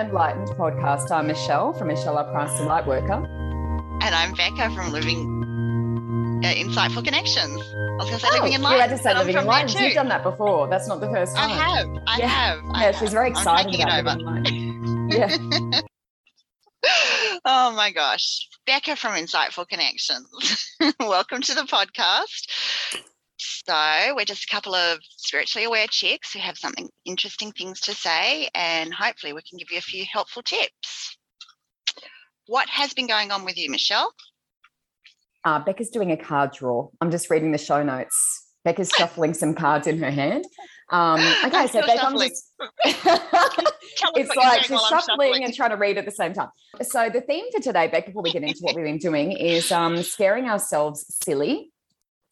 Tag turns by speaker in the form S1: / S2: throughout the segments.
S1: Enlightened podcast. I'm Michelle from Michelle Our Price the Lightworker.
S2: And I'm Becca from Living uh, Insightful Connections. I was going to say
S1: Oh,
S2: Living
S1: you
S2: Enlightened.
S1: had to say Living Enlightened. You've done that before. That's not the first time.
S2: I have. I
S1: Yeah.
S2: have. I
S1: Yeah, she's very
S2: have.
S1: Excited about
S2: it
S1: Living
S2: over.
S1: Enlightened. Yeah.
S2: oh my gosh. Becca from Insightful Connections. Welcome to the podcast. So, we're just a couple of spiritually aware chicks who have something interesting things to say, and hopefully, we can give you a few helpful tips. What has been going on with you, Michelle?
S1: Uh, Becca's doing a card draw. I'm just reading the show notes. Becca's shuffling some cards in her hand. Um, okay, so Becca, I'm just, it's like she's
S2: I'm
S1: shuffling and trying to read at the same time. So the theme for today, Becca, before we get into what we've been doing, is um, scaring ourselves silly.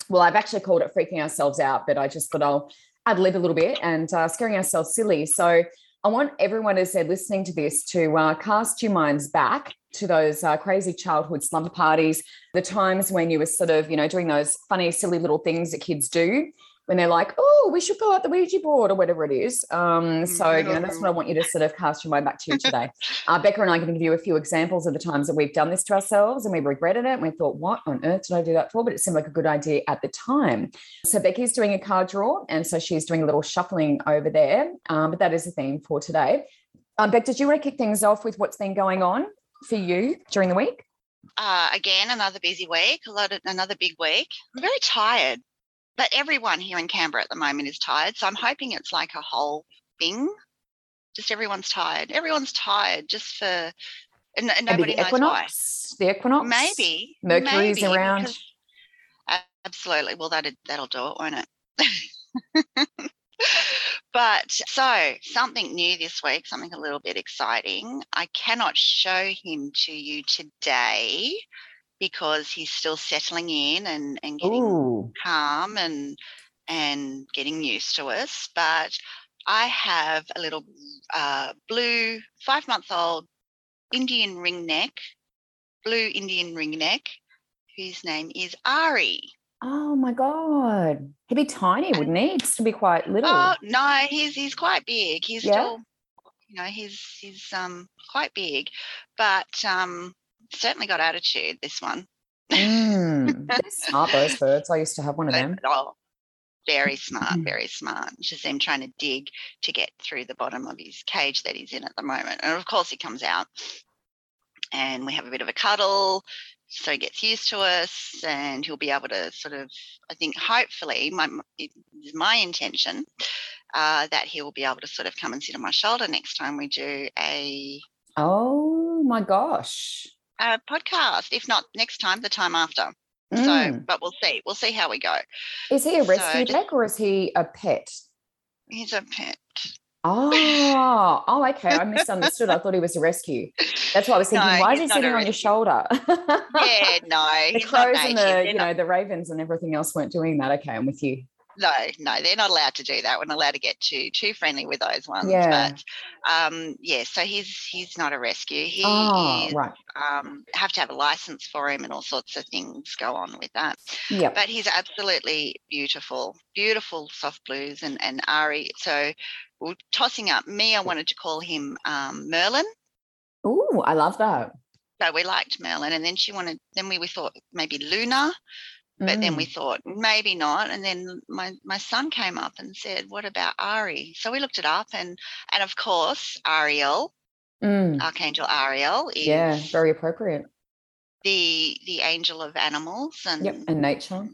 S1: Well, I've actually called it freaking ourselves out, but I just thought I'll ad lib a little bit and uh, scaring ourselves silly. So I want everyone as they're listening to this to uh, cast your minds back to those uh, crazy childhood slumber parties, the times when you were sort of, you know, doing those funny, silly little things that kids do when they're like, oh, we should pull out the Ouija board or whatever it is. Um, so, you know, that's what I want you to sort of cast your mind back to today. Uh, Becca and I are going to give you a few examples of the times that we've done this to ourselves and we regretted it. And we thought, what on earth did I do that for? But it seemed like a good idea at the time. So, Becky's doing a card draw. And so she's doing a little shuffling over there. Um, but that is the theme for today. Um, Beck, did you want to kick things off with what's been going on for you during the week?
S2: uh, again, another busy week, a lot of, another big week. I'm very tired, but everyone here in Canberra at the moment is tired. So I'm hoping it's like a whole thing. Just everyone's tired. Everyone's tired just for, and, and nobody
S1: the
S2: knows
S1: equinox. The equinox.
S2: Maybe
S1: Mercury's
S2: maybe,
S1: around.
S2: because- absolutely. Well, that that'll do it, won't it? but so something new this week, something a little bit exciting. I cannot show him to you today because he's still settling in and, and getting
S1: Ooh.
S2: calm and and getting used to us. But I have a little uh, blue five month old Indian ringneck, blue Indian ringneck, whose name is Ari.
S1: Oh my God. He'd be tiny, wouldn't he? He'd still be quite little.
S2: Oh no, he's he's quite big. He's
S1: Yeah?
S2: still, you know, he's he's um quite big, but um certainly got attitude. This one.
S1: Mm, smart, those birds. I used to have one of them.
S2: Oh, very smart,
S1: Mm.
S2: very smart. It's Just him trying to dig to get through the bottom of his cage that he's in at the moment. And of course, he comes out and we have a bit of a cuddle. So he gets used to us and he'll be able to sort of, I think, hopefully, my, it is my intention uh, that he will be able to sort of come and sit on my shoulder next time we do a,
S1: Oh my gosh.
S2: A podcast. If not next time, the time after. So,
S1: Mm.
S2: but we'll see. We'll see how we go.
S1: Is he a rescue
S2: just-
S1: pet or is he a pet?
S2: He's a pet.
S1: Oh, oh, okay. I misunderstood. I thought he was a rescue. That's why I was thinking,
S2: No,
S1: why is he sitting on your shoulder?
S2: Yeah, no,
S1: the crows and the
S2: They're
S1: you
S2: not-
S1: know the ravens and everything else weren't doing that. Okay, I'm with you.
S2: No, no, they're not allowed to do that. We're not allowed to get too too friendly with those ones.
S1: Yeah.
S2: But um, yeah, so he's he's not a rescue. He
S1: oh,
S2: is
S1: right.
S2: um, have to have a license for him and all sorts of things go on with that.
S1: Yep.
S2: But he's absolutely beautiful, beautiful soft blues and and Ari. So we're tossing up. Me, I wanted to call him um, Merlin.
S1: Ooh, I love that.
S2: So we liked Merlin, and then she wanted. Then we, we thought maybe Luna, but then we
S1: Mm.
S2: thought maybe not. And then my my son came up and said, "What about Ari?" So we looked it up, and and of course Ariel,
S1: Mm.
S2: Archangel Ariel, is
S1: Yeah, very appropriate.
S2: the the angel of animals and
S1: Yep, and nature.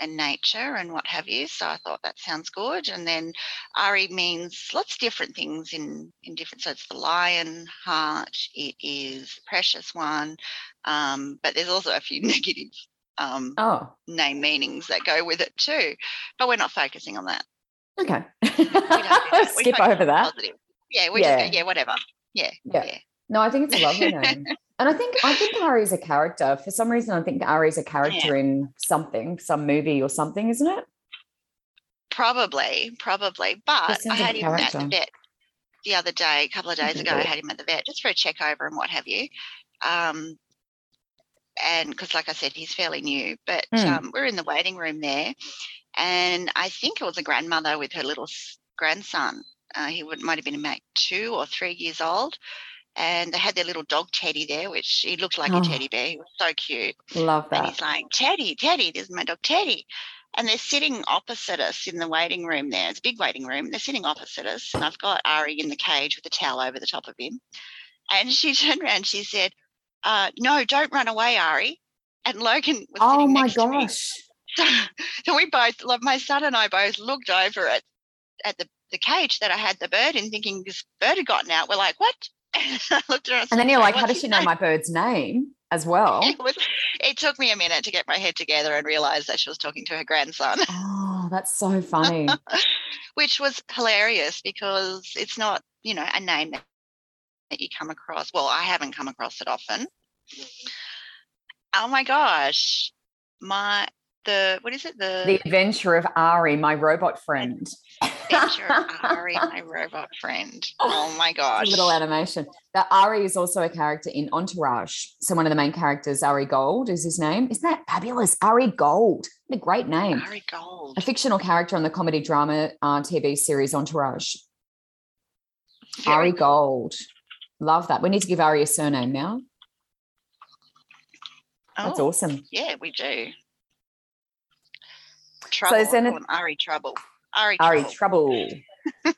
S2: and nature and what have you. So I thought that sounds good. And then Ari means lots of different things in in different. So it's the lion heart. It is precious one, um, but there's also a few negative um,
S1: Oh,
S2: name meanings that go with it too. But we're not focusing on that.
S1: okay.
S2: Do that.
S1: Skip over that.
S2: Positive. Yeah, we
S1: Yeah.
S2: just yeah, whatever. Yeah,
S1: Yeah.
S2: yeah.
S1: No, I think it's a lovely name. And I think I think Ari's a character. For some reason, I think Ari's a character in something, some movie or something, isn't it?
S2: Probably, probably. But I had him at the vet the other day, a couple of days ago. I had him at the vet just for a check over and what have you. Um, and because, like I said, he's fairly new, but
S1: Mm.
S2: um, we're in the waiting room there, and I think it was a grandmother with her little grandson. Uh, he would might have been about two or three years old, and they had their little dog Teddy there, which he looked like
S1: Oh.
S2: a teddy bear. He was so cute.
S1: Love
S2: And
S1: that.
S2: he's like, Teddy, Teddy, this is my dog Teddy. And they're sitting opposite us in the waiting room there. It's a big waiting room. They're sitting opposite us. And I've got Ari in the cage with a towel over the top of him. And she turned around, she said, uh, No, don't run away, Ari. And Logan was
S1: Oh
S2: sitting
S1: my
S2: next to me.
S1: gosh.
S2: So, so we both, like, my son and I both looked over at, at the, the cage that I had the bird in, thinking this bird had gotten out. We're like, What? And I looked at her
S1: And then you're like, how does she know
S2: name?"
S1: my bird's name as well?
S2: It, was, it took me a minute to get my head together and realize that she was talking to her grandson,
S1: Oh, that's so funny.
S2: which was hilarious because it's not, you know, a name that, you come across. Well, I haven't come across it often. Oh my gosh. My, the, what is it? The,
S1: the adventure of Ari, my robot friend.
S2: adventure of Ari, my robot friend. Oh my gosh.
S1: a little animation. That Ari is also a character in Entourage. So one of the main characters, Ari Gold, is his name. Isn't that fabulous? Ari Gold. What a great name.
S2: Ari Gold.
S1: A fictional character on the comedy drama uh, TV series Entourage.
S2: Very
S1: Ari. Gold. Love that. We need to give Ari a surname now. That's
S2: Oh,
S1: awesome.
S2: Yeah, we do. Trouble.
S1: is
S2: I
S1: there
S2: call
S1: any-
S2: Ari Trouble. Ari
S1: Ari
S2: Trouble.
S1: Trouble.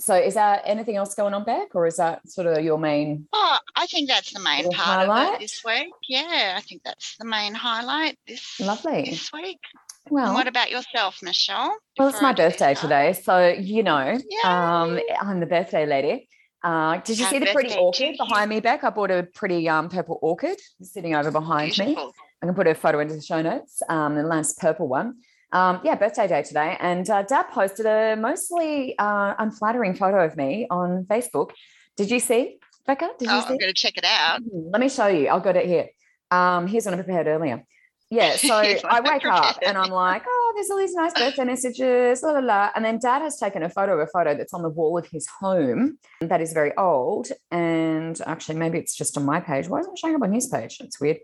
S1: so is that anything else going on, Beck, or is that sort of your main?
S2: Oh, I think that's the main part of it this week. Yeah, I think that's the main highlight this
S1: Lovely.
S2: this week. And
S1: Well,
S2: what about yourself, Michelle?
S1: well, it's my birthday today, so you know, um, I'm the birthday lady. Uh, did you see the pretty orchid behind me, Beck? I bought a pretty um, purple orchid sitting over behind me. I can put a photo into the show notes, um, the nice purple one. Um, yeah, birthday day today. And uh, Dad posted a mostly uh, unflattering photo of me on Facebook. Did you see, Becca? Did you
S2: Oh,
S1: see?
S2: I'm going to check it out.
S1: Mm, Let me show you. I've got it here. Um, here's one I prepared earlier. Yeah, so I
S2: I
S1: wake up and I'm like, oh, there's all these nice birthday messages, la la la. And then dad has taken a photo a photo that's on the wall of his home that is very old. And actually, maybe it's just on my page. Why isn't it showing up on his page? It's weird.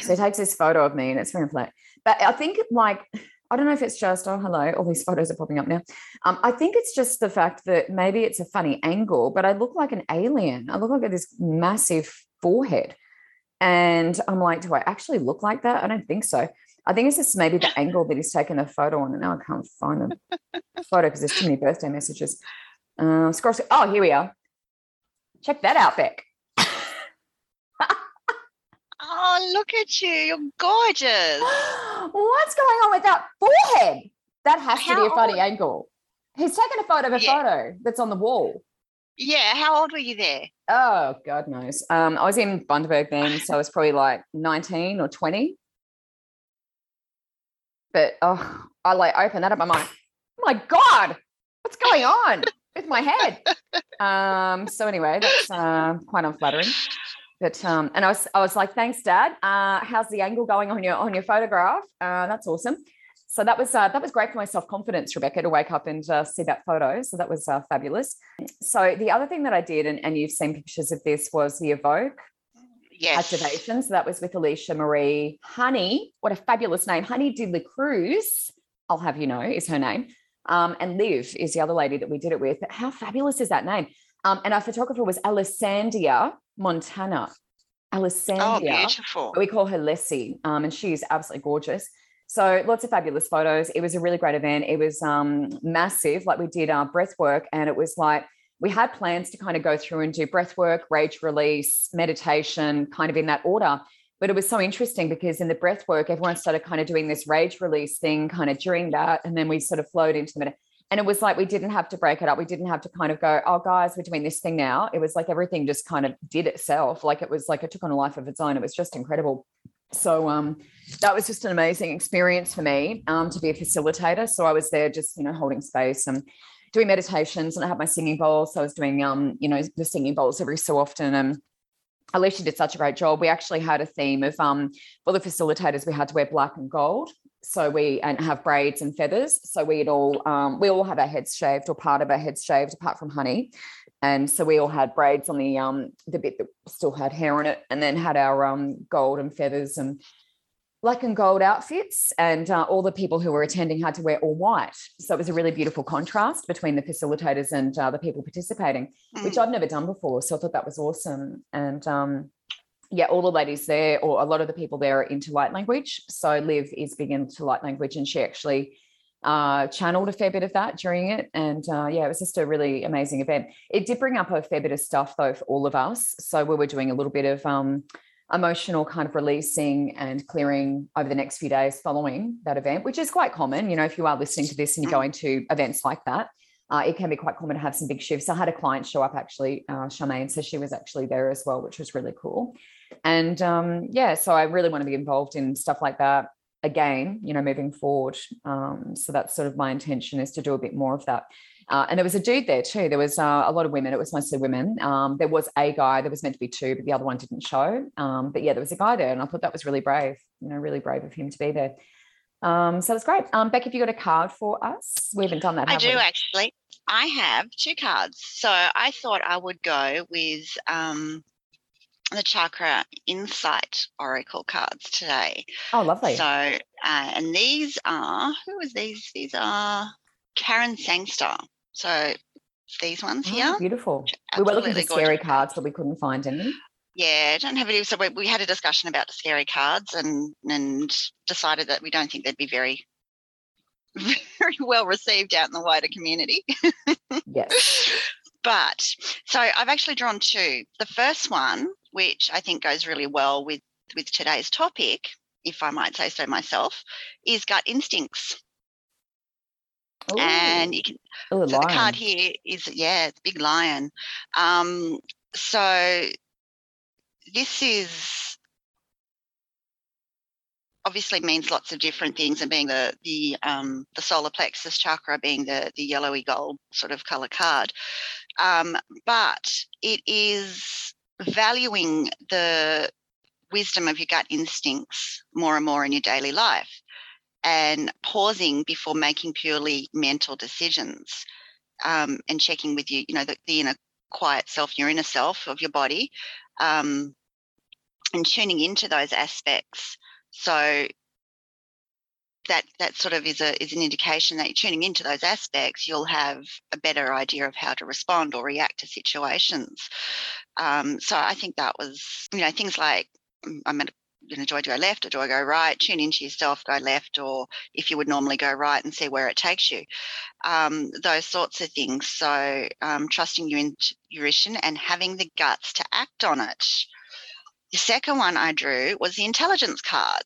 S1: So he takes this photo of me and it's very flat. But I think like I don't know if it's just, oh, hello, all these photos are popping up now. Um, I think it's just the fact that maybe it's a funny angle, but I look like an alien. I look like this massive forehead. And I'm like, do I actually look like that? I don't think so. I think it's just maybe the angle that he's taken a photo on. And now I can't find the photo because there's too many birthday messages. Um, scroll. Oh, here we are. Check that out, Beck.
S2: Oh, look at you. You're gorgeous.
S1: What's going on with that forehead? That has to be a funny
S2: old-
S1: angle. He's taken a photo of a
S2: Yeah.
S1: photo that's on the wall.
S2: Yeah. How old were you there?
S1: Oh, God knows. Um, I was in Bundaberg then, so I was probably like 19 or 20. But oh, I like open that up. I'm like, oh my God, what's going on with my head? Um, so anyway, that's uh, quite unflattering. But um, and I was I was like, thanks, Dad. Uh, how's the angle going on your on your photograph? Uh, that's awesome. So that was uh, that was great for my self confidence, Rebecca, to wake up and uh, see that photo. So that was uh, fabulous. So the other thing that I did, and, and you've seen pictures of this, was the Evoke
S2: Yes.
S1: activation. So that was with Alicia Marie Honey. What a fabulous name. Honey de la Cruz, I'll have you know, is her name. Um, and Liv is the other lady that we did it with. But how fabulous is that name? Um, and our photographer was Alessandia Montana.
S2: Oh,
S1: Alessandia.
S2: beautiful.
S1: We call her Lessie, um, and she is absolutely gorgeous. So lots of fabulous photos. It was a really great event. It was um, massive. Like we did our breath work, and it was like we had plans to kind of go through and do breath work, rage release, meditation, kind of in that order. But it was so interesting because in the breath work, everyone started kind of doing this rage release thing kind of during that. And then we sort of flowed into the med- and it was like we didn't have to break it up. We didn't have to kind of go, oh, guys, we're doing this thing now. It was like everything just kind of did itself. Like it was like it took on a life of its own. It was just incredible. So um, that was just an amazing experience for me um, to be a facilitator. So I was there just, you know, holding space and doing meditations and I had my singing bowls. So I was doing, um, you know, the singing bowls every so often. And Alicia did such a great job. We actually had a theme of, um, for the facilitators, we had to wear black and gold. So we and have braids and feathers. So we'd all um, we all have our heads shaved or part of our heads shaved apart from honey. And so we all had braids on the um the bit that still had hair on it, and then had our um gold and feathers and black and gold outfits, and uh, all the people who were attending had to wear all white. So it was a really beautiful contrast between the facilitators and uh, the people participating, mm. which I've never done before. So I thought that was awesome. And um, yeah, all the ladies there, or a lot of the people there, are into light language. So Liv is big into light language, and she actually uh, channeled a fair bit of that during it. And uh, yeah, it was just a really amazing event. It did bring up a fair bit of stuff though for all of us. So we were doing a little bit of um, emotional kind of releasing and clearing over the next few days following that event, which is quite common. You know, if you are listening to this and you're going to events like that, uh, it can be quite common to have some big shifts. I had a client show up actually, uh, Charmaine, so she was actually there as well, which was really cool. And um, yeah, so I really want to be involved in stuff like that again, you know, moving forward. Um, so that's sort of my intention is to do a bit more of that. Uh, and there was a dude there too. There was uh, a lot of women. It was mostly women. Um, there was a guy. There was meant to be two, but the other one didn't show. Um, but yeah, there was a guy there, and I thought that was really brave. You know, really brave of him to be there. Um, so it's great. Um, Beck, have you got a card for us? We haven't done that.
S2: I do
S1: we?
S2: actually. I have two cards. So I thought I would go with um, the chakra insight oracle cards today.
S1: Oh, lovely.
S2: So, uh, and these are who is these? These are Karen Sangster. So these ones oh, here.
S1: Beautiful. We were looking for scary cards, but we couldn't find any.
S2: Yeah, I don't have any. So we, we had a discussion about the scary cards and and decided that we don't think they'd be very very well received out in the wider community.
S1: yes.
S2: But so I've actually drawn two. The first one which I think goes really well with with today's topic, if I might say so myself, is gut instincts. Ooh. And you can Ooh, so the card here is yeah, it's big lion. Um, so this is obviously means lots of different things and being the the um, the solar plexus chakra being the the yellowy gold sort of color card um, but it is valuing the wisdom of your gut instincts more and more in your daily life and pausing before making purely mental decisions um, and checking with you, you know, the, the, inner quiet self, your inner self of your body, um, and tuning into those aspects. So that that sort of is a is an indication that you're tuning into those aspects, you'll have a better idea of how to respond or react to situations. Um, so I think that was, you know, things like mm, I'm at you know, do I go left or do I go right? Tune into yourself, go left, or if you would normally go right and see where it takes you. Um, those sorts of things. So um, trusting your intuition and having the guts to act on it. The second one I drew was the intelligence card.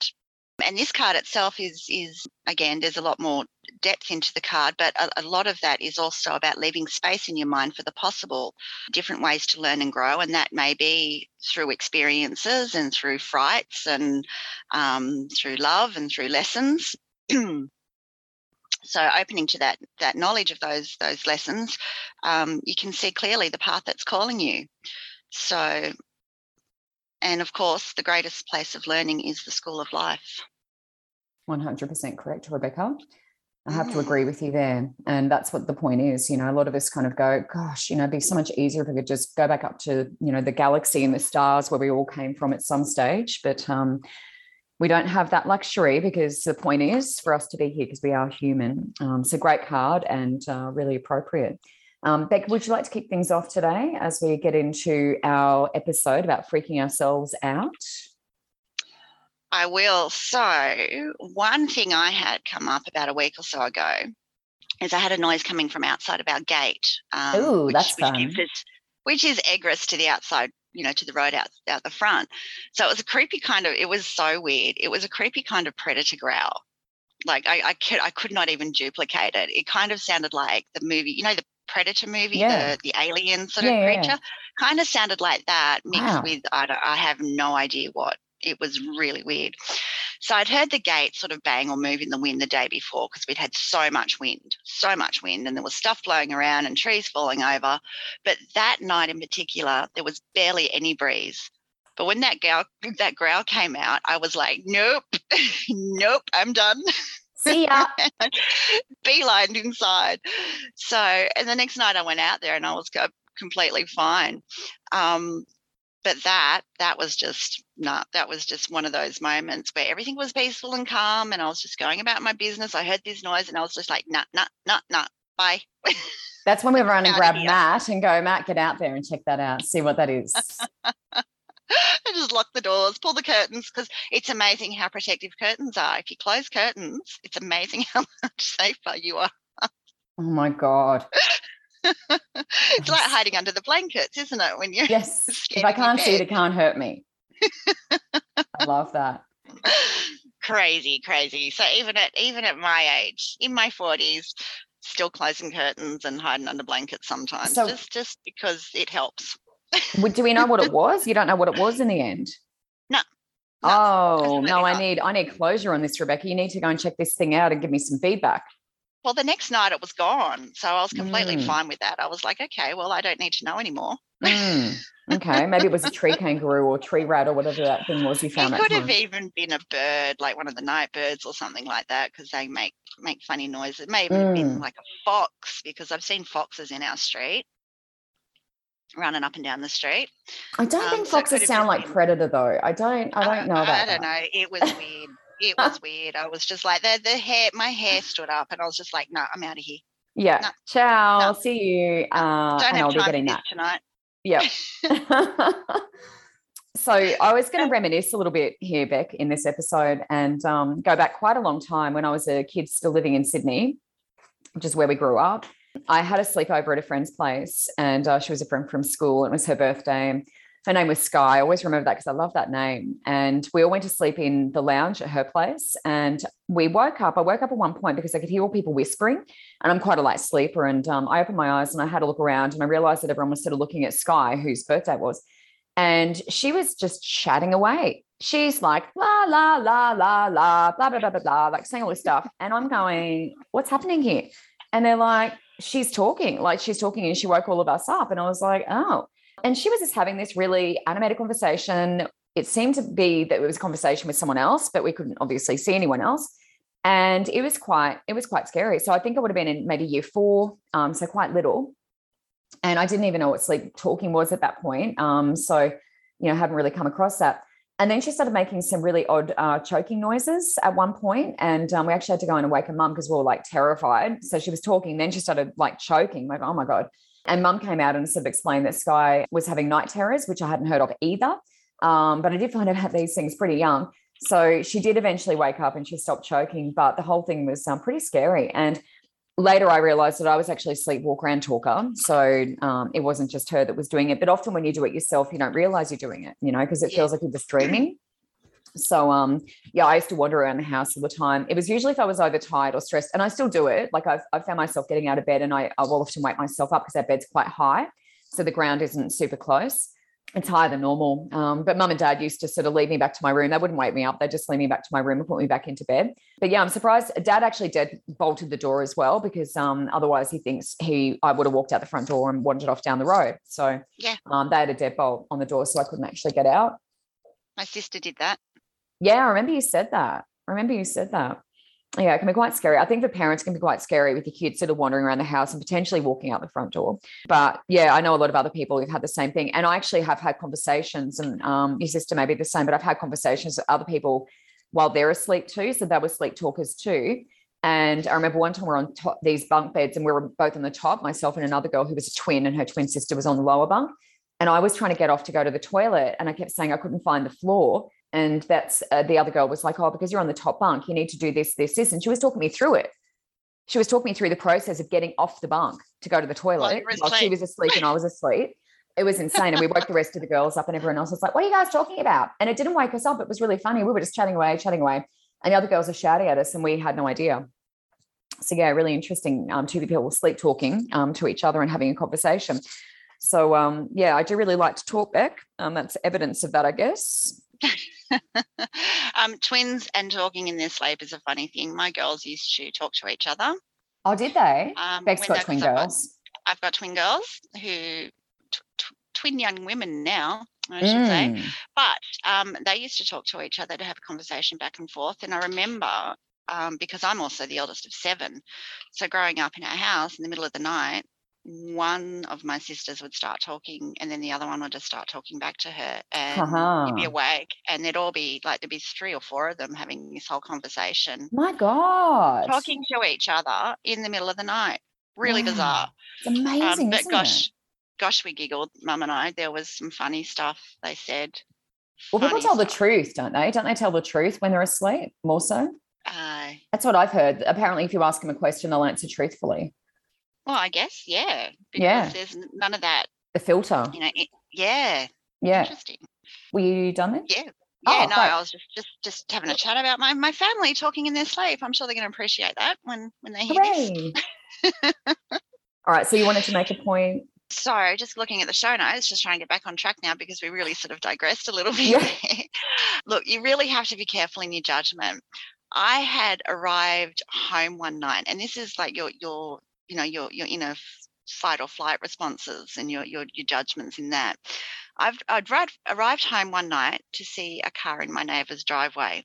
S2: And this card itself is is again, there's a lot more depth into the card, but a, a, lot of that is also about leaving space in your mind for the possible different ways to learn and grow. And that may be through experiences and through frights and um, through love and through lessons. so opening to that that knowledge of those those lessons, um, you can see clearly the path that's calling you. So and of course, the greatest place of learning is the school of life.
S1: 100% correct, Rebecca. I have to agree with you there. And that's what the point is. You know, a lot of us kind of go, gosh, you know, it'd be so much easier if we could just go back up to, you know, the galaxy and the stars where we all came from at some stage. But um, we don't have that luxury because the point is for us to be here because we are human. Um, a great card and uh, really appropriate. Um, Beck, would you like to kick things off today as we get into our episode about freaking ourselves out?
S2: I will. So, one thing I had come up about a week or so ago is I had a noise coming from outside of our gate.
S1: Um, oh, that's which, fun. Which
S2: is, which is egress to the outside, you know, to the road out, out the front. So it was a creepy kind of, it was so weird. It was a creepy kind of predator growl. Like I, I could, I could not even duplicate it. It kind of sounded like the movie, you know, the Predator movie, yeah. the the alien sort yeah, of creature, yeah. kind of sounded like that mixed wow. with I don't, I have no idea what. It was really weird. So I'd heard the gate sort of bang or move in the wind the day before because we'd had so much wind, so much wind, and there was stuff blowing around and trees falling over. But that night in particular, there was barely any breeze. But when that growl, that growl came out, I was like, nope, nope, I'm done.
S1: See ya.
S2: Beelined inside. So, and the next night I went out there and I was completely fine. Um, but that that was just not that was just one of those moments where everything was peaceful and calm and i was just going about my business i heard this noise and i was just like nah nah nah nah bye
S1: That's when we run and grab. Matt and go, Matt, get out there and check that out. See what that is.
S2: I just lock the doors, pull the curtains because it's amazing how protective curtains are. If you close curtains, it's amazing how much safer you are.
S1: Oh my God.
S2: it's like hiding under the blankets, isn't it? When you're
S1: Yes. If I can't see it, it can't hurt me. I love that.
S2: crazy, crazy. So even at even at my age, in my forties, still closing curtains and hiding under blankets sometimes,
S1: So-
S2: just just because it helps.
S1: Do we know what it was? You don't know what it was in the end? Oh, no, I need I need closure on this, Rebecca. You need to go and check this thing out and give me some feedback.
S2: Well, the next night it was gone, so I was completely
S1: Mm.
S2: fine with that. I was like, okay, well, I don't need to know anymore.
S1: Mm, okay. Maybe it was a tree kangaroo or tree rat or whatever that thing was you found
S2: it could have even been a bird, like one of the night birds or something like that, because they make make funny noises. It may have been
S1: Mm.
S2: like a fox, because I've seen foxes in our street running up and down the street.
S1: I don't
S2: um,
S1: think foxes
S2: have
S1: sound like
S2: been-
S1: predator though. I don't I don't know
S2: I,
S1: about
S2: I don't
S1: that.
S2: know. It was weird. It was weird. I was just like the the hair, my hair stood up, and I was just like, no, I'm out of here.
S1: Yeah.
S2: No.
S1: Ciao.
S2: No.
S1: See you. Uh,
S2: Don't
S1: and
S2: have
S1: I'll
S2: time for
S1: getting that.
S2: tonight.
S1: Yeah. so I was going to reminisce a little bit here, Beck, in this episode and um, go back quite a long time when I was a kid still living in Sydney, which is where we grew up. I had a sleepover at a friend's place and uh, she was a friend from school. It was her birthday. Her name was Sky. I always remember that because I love that name. And we all went to sleep in the lounge at her place. And we woke up. I woke up at one point because I could hear all people whispering and I'm quite a light sleeper. And um, I opened my eyes and I had a look around and I realized that everyone was sort of looking at Sky, whose birthday it was. And she was just chatting away. She's like, la, la, la, la, la, blah, blah, blah, blah, blah, like saying all this stuff. And I'm going, what's happening here? And they're like, she's talking, like she's talking and she woke all of us up. And I was like, oh. And she was just having this really animated conversation. It seemed to be that it was a conversation with someone else, but we couldn't obviously see anyone else and it was quite it was quite scary so i think i would have been in maybe year four um, so quite little and i didn't even know what sleep talking was at that point um, so you know haven't really come across that and then she started making some really odd uh, choking noises at one point and um, we actually had to go and wake her mum because we were like terrified. So she was talking then she started like choking like oh my god. And mum came out and sort of explained that sky was having night terrors which i hadn't heard of either um, but i did find out about these things pretty young. So she did eventually wake up and she stopped choking, but the whole thing was um, pretty scary. And later I realized that I was actually a sleepwalker and talker. So um, it wasn't just her that was doing it. But often when you do it yourself, you don't realize you're doing it, you know, because it
S2: Yeah.
S1: feels like you're just dreaming. So um yeah, I used to wander around the house all the time. It was usually if I was overtired or stressed, and I still do it. Like I've I found myself getting out of bed and I, I will often wake myself up because our bed's quite high. So the ground isn't super close it's higher than normal. Um, but mum and dad used to sort of lead me back to my room. They wouldn't wake me up. They'd just lead me back to my room and put me back into bed. But yeah, I'm surprised. Dad actually did bolted the door as well because um, otherwise he thinks he I would have walked out the front door and wandered off down the road. So
S2: Yeah.
S1: um, they had a deadbolt on the door, so I couldn't actually get out.
S2: My sister did that.
S1: Yeah, I remember you said that. I remember you said that. Yeah, it can be quite scary. I think for parents it can be quite scary with the kids sort of wandering around the house and potentially walking out the front door. But yeah, I know a lot of other people who've had the same thing. And I actually have had conversations, and um, your sister may be the same, but I've had conversations with other people while they're asleep too. So they were sleep talkers too. And I remember one time we we're on top these bunk beds and we were both on the top, myself and another girl who was a twin, and her twin sister was on the lower bunk. And I was trying to get off to go to the toilet, and I kept saying I couldn't find the floor. And that's uh, the other girl was like, Oh, because you're on the top bunk, you need to do this, this, this. And she was talking me through it. She was talking me through the process of getting off the bunk to go to the toilet while she was asleep and I was asleep. It was insane. And we woke the rest of the girls up, and everyone else was like, What are you guys talking about? And it didn't wake us up. It was really funny. We were just chatting away, chatting away. And the other girls are shouting at us, and we had no idea. So, yeah, really interesting. Um, two people sleep talking um, to each other and having a conversation. So, um, yeah, I do really like to talk, back. Um, that's evidence of that, I guess.
S2: um, twins and talking in their sleep is a funny thing. My girls used to talk to each other.
S1: Oh, did they?
S2: Um,
S1: Beck's got twin
S2: 'cause I've got-
S1: girls.
S2: I've got twin girls who tw- tw- twin young women now, I should say.
S1: Mm.
S2: But um, they used to talk to each other to have a conversation back and forth. And I remember um, because I'm also the eldest of seven, so growing up in our house in the middle of the night, one of my sisters would start talking and then the other one would just start talking back to her and you'd be
S1: Uh-huh.
S2: awake and they'd all be like there'd be three or four of them having this whole conversation
S1: My God.
S2: talking to each other in the middle of the night really
S1: Wow.
S2: bizarre
S1: It's amazing.
S2: um, but
S1: isn't
S2: gosh
S1: it?
S2: gosh we giggled mum and i there was some funny stuff they said
S1: Well, people tell the truth, don't they? Don't they tell the truth when they're asleep? More so.
S2: uh,
S1: That's what I've heard. Apparently, if you ask them a question, they'll answer truthfully.
S2: Well i guess yeah because
S1: Yeah.
S2: there's none of that
S1: The filter.
S2: you know it, yeah
S1: Yeah.
S2: interesting
S1: Were you done then?
S2: Yeah.
S1: Oh,
S2: no,
S1: great.
S2: I was just just just having a chat about my my family talking in their sleep. I'm sure they're going to appreciate that when when they hear this.
S1: All right. So you wanted to make a point.
S2: So, just looking at the show notes, just trying to get back on track now because we really sort of digressed a little bit.
S1: Yeah.
S2: Look, you really have to be careful in your judgment. I had arrived home one night, and this is like your your you know your your inner fight or flight responses and your your your judgments in that. I've I'd arrived, home one night to see a car in my neighbour's driveway.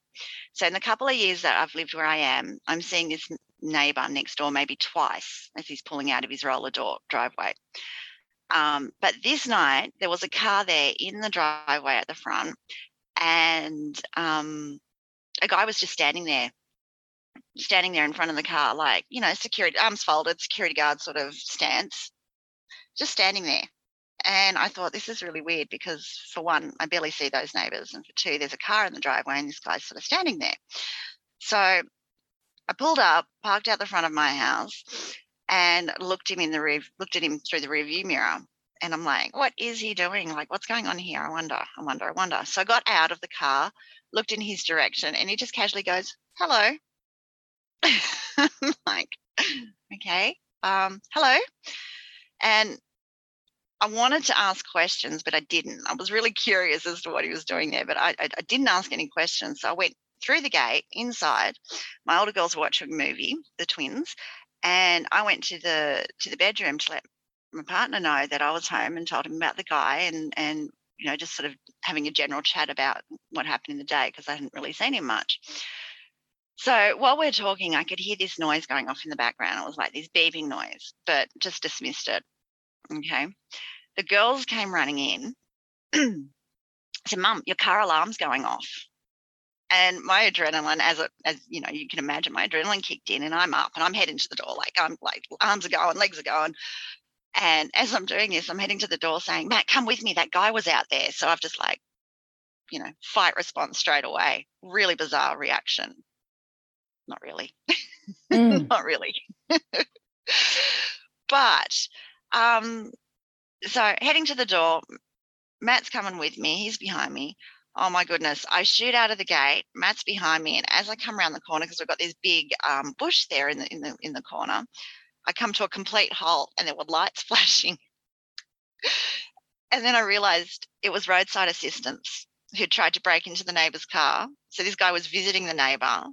S2: So in the couple of years that I've lived where I am, I'm seeing this neighbour next door maybe twice as he's pulling out of his roller door driveway. Um, but this night there was a car there in the driveway at the front, and um, a guy was just standing there, standing there in front of the car, like you know, security arms folded, security guard sort of stance, just standing there. And I thought this is really weird because for one, I barely see those neighbours, and for two, there's a car in the driveway and this guy's sort of standing there. So I pulled up, parked out the front of my house, and looked him in the rear, looked at him through the rear view mirror. And I'm like, what is he doing? Like, what's going on here? I wonder, I wonder, I wonder. So I got out of the car, looked in his direction, and he just casually goes, hello. Like, okay, um, hello. And I wanted to ask questions, but I didn't. I was really curious as to what he was doing there, but I, I, I didn't ask any questions. So I went through the gate inside. My older girls were watching a movie, the twins, and I went to the to the bedroom to let my partner know that I was home and told him about the guy and and you know just sort of having a general chat about what happened in the day because I hadn't really seen him much. So while we're talking, I could hear this noise going off in the background. It was like this beeping noise, but just dismissed it. Okay. The girls came running in. said, Mum, your car alarm's going off. And my adrenaline, as as you know, you can imagine, my adrenaline kicked in, and I'm up and I'm heading to the door, like I'm like arms are going, legs are going. And as I'm doing this, I'm heading to the door, saying, "Matt, come with me. That guy was out there." So I've just like, you know, fight response straight away. Really bizarre reaction. Not really.
S1: Mm.
S2: Not really. but um, so heading to the door, Matt's coming with me. He's behind me. Oh my goodness. I shoot out of the gate. Matt's behind me. And as I come around the corner, because we've got this big um, bush there in the in the in the corner, I come to a complete halt and there were lights flashing. and then I realized it was roadside assistance who tried to break into the neighbor's car. So this guy was visiting the neighbor,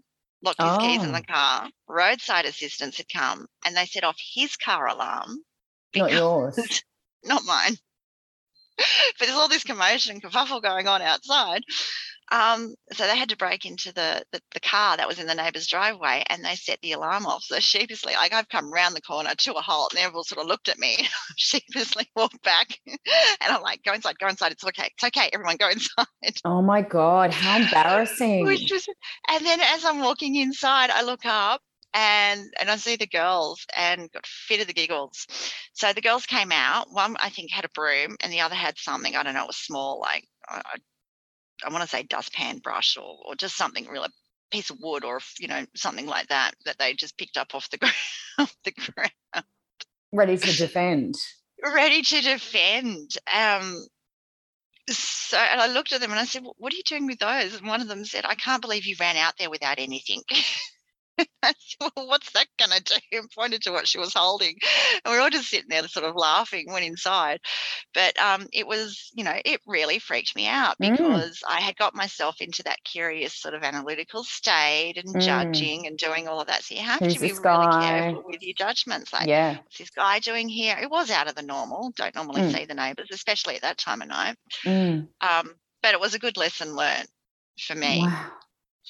S2: locked his keys in
S1: Oh.
S2: the car. Roadside assistance had come and they set off his car alarm.
S1: Not yours.
S2: not mine. but there's all this commotion and kerfuffle going on outside. Um, so they had to break into the, the the car that was in the neighbour's driveway, and they set the alarm off. So sheepishly, like I've come round the corner to a halt, and everyone sort of looked at me. sheepishly walked back, and I'm like, "Go inside, go inside. It's okay, it's okay. Everyone, go inside."
S1: Oh my God. How embarrassing.
S2: Which was, and then as I'm walking inside, I look up and and I see the girls and got fit of the giggles. So the girls came out. One I think had a broom, and the other had something I don't know, it was small, like I, I, want to say dustpan brush or or just something real, a piece of wood or you know something like that that they just picked up off the ground, off the ground
S1: Ready to defend.
S2: ready to defend. Um, so, and I looked at them and I said, "Wh- "What are you doing with those?" And one of them said, "I can't believe you ran out there without anything." I said, well, what's that going to do? And pointed to what she was holding. And we were all just sitting there, sort of laughing, went inside. But um, it was, you know, it really freaked me out
S1: Mm.
S2: because I had got myself into that curious sort of analytical state and
S1: Mm.
S2: judging and doing all of that. So you have
S1: Who's
S2: to be really
S1: guy?
S2: careful with your judgments. Like,
S1: Yeah.
S2: what's this guy doing here? It was out of the normal. Don't normally
S1: Mm.
S2: see the neighbours, especially at that time of night.
S1: Mm.
S2: Um, but it was a good lesson learned for me.
S1: Wow.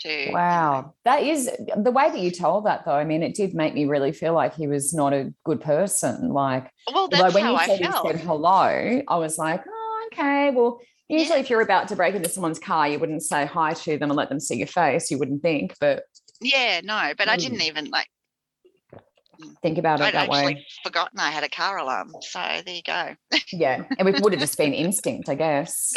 S2: To
S1: Wow. That is the way that you told that though. I mean, it did make me really feel like he was not a good person. Like,
S2: well that's
S1: when
S2: how
S1: you
S2: I
S1: said,
S2: felt.
S1: he said hello, I was like, oh, okay. Well, usually if you're about to break into someone's car, you wouldn't say hi to them and let them see your face. You wouldn't think, but
S2: yeah no but I
S1: Mm.
S2: didn't even like
S1: think about it
S2: I'd
S1: that
S2: actually
S1: way.
S2: forgotten I had a car alarm so there you go
S1: Yeah. And it would have just been instinct, I guess.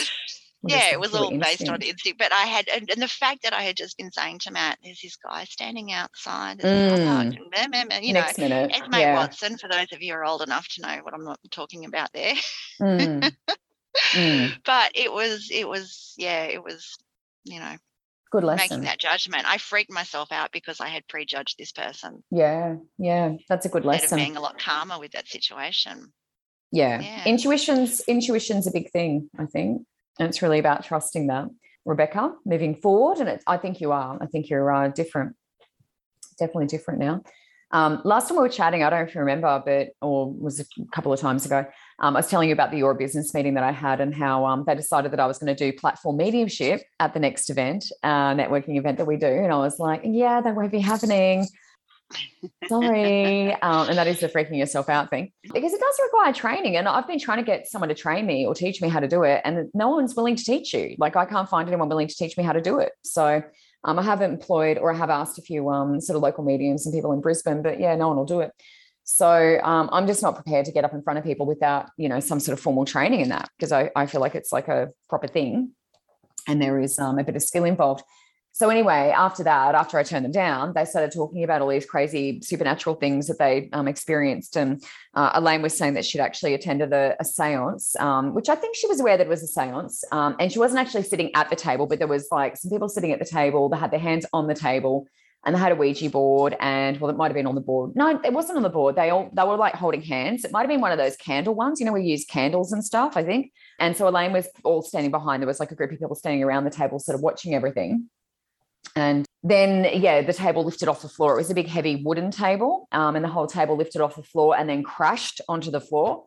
S1: Have
S2: yeah, it was all based on
S1: instinct.
S2: But I had, and, and the fact that I had just been saying to Matt, "There's this guy standing outside, a and you know. Esme
S1: yeah.
S2: Watson. For those of you who are old enough to know what I'm not talking about there,
S1: Mm. Mm.
S2: but it was, it was, yeah, it was, you know,
S1: Good lesson.
S2: making that judgment. I freaked myself out because I had prejudged this person
S1: Yeah. Yeah. That's a good
S2: instead of
S1: lesson.
S2: being a lot calmer with that situation.
S1: Yeah.
S2: Yeah.
S1: Intuition's intuition's a big thing, I think. And it's really about trusting that. Rebecca, moving forward, and it, I think you are. I think you're uh, different, definitely different now. Um, last time we were chatting, I don't know if you remember, but or was a couple of times ago, um, I was telling you about the Your Business meeting that I had and how um, they decided that I was going to do platform mediumship at the next event, uh, networking event that we do. And I was like, yeah, that won't be happening. Sorry. Um, and that is the freaking yourself out thing because it does require training. And I've been trying to get someone to train me or teach me how to do it. And no one's willing to teach you. Like I can't find anyone willing to teach me how to do it. So um, I have employed or I have asked a few um, sort of local mediums and people in Brisbane, but yeah, no one will do it. So um, I'm just not prepared to get up in front of people without, you know, some sort of formal training in that because I, I feel like it's like a proper thing and there is um, a bit of skill involved. So anyway, after that, after I turned them down, they started talking about all these crazy supernatural things that they um, experienced. And uh, Elaine was saying that she'd actually attended a, a séance, um, which I think she was aware that it was a séance. Um, and she wasn't actually sitting at the table, but there was like some people sitting at the table. that had their hands on the table, and they had a Ouija board. And well, it might have been on the board. No, it wasn't on the board. They all they were like holding hands. It might have been one of those candle ones. You know, we use candles and stuff. I think. And so Elaine was all standing behind. There was like a group of people standing around the table, sort of watching everything. And then, yeah, the table lifted off the floor. It was a big, heavy wooden table, um, and the whole table lifted off the floor and then crashed onto the floor.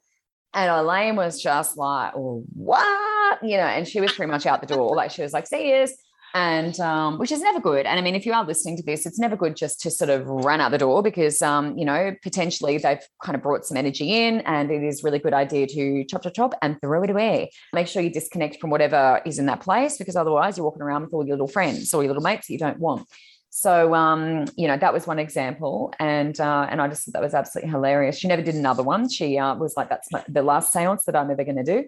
S1: And Elaine was just like, what? You know, and she was pretty much out the door. Like she was like, see yous. And um, which is never good. And I mean, if you are listening to this, it's never good just to sort of run out the door because, um, you know, potentially they've kind of brought some energy in and it is really good idea to chop, chop, chop and throw it away. Make sure you disconnect from whatever is in that place because otherwise you're walking around with all your little friends or your little mates that you don't want. So, um, you know, that was one example, and uh, and I just thought that was absolutely hilarious. She never did another one. She uh, was like, "That's my, the last séance that I'm ever going to do."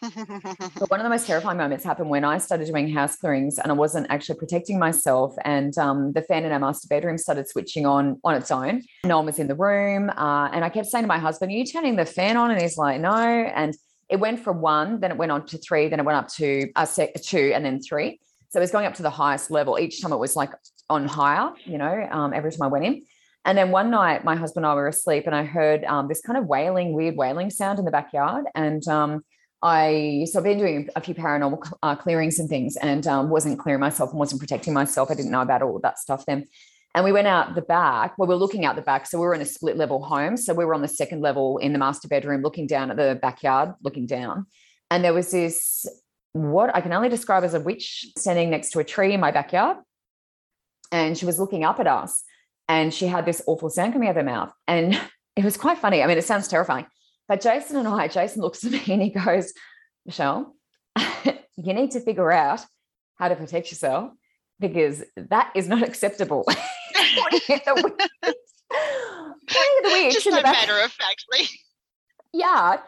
S1: But one of the most terrifying moments happened when I started doing house clearings and I wasn't actually protecting myself. And um, the fan in our master bedroom started switching on on its own. No one was in the room. Uh, and I kept saying to my husband, Are you turning the fan on? And he's like, No. And it went from one, then it went on to three, then it went up to a sec- two, and then three. So it was going up to the highest level. Each time it was like on higher, you know, um, every time I went in. And then one night, my husband and I were asleep, and I heard um, this kind of wailing, weird wailing sound in the backyard. And um, I so I've been doing a few paranormal uh, clearings and things, and um, wasn't clearing myself and wasn't protecting myself. I didn't know about all that stuff then. And we went out the back. Well, we were looking out the back, so we were in a split level home. So we were on the second level in the master bedroom, looking down at the backyard, looking down. And there was this what I can only describe as a witch standing next to a tree in my backyard, and she was looking up at us, and she had this awful sound coming out of her mouth, and it was quite funny. I mean, it sounds terrifying. But Jason and I, Jason looks at me and he goes, Michelle, you need to figure out how to protect yourself because that is not acceptable. Pointing at the witch- pointing at the witch
S2: Just
S1: in
S2: so matter of factly.
S1: yard.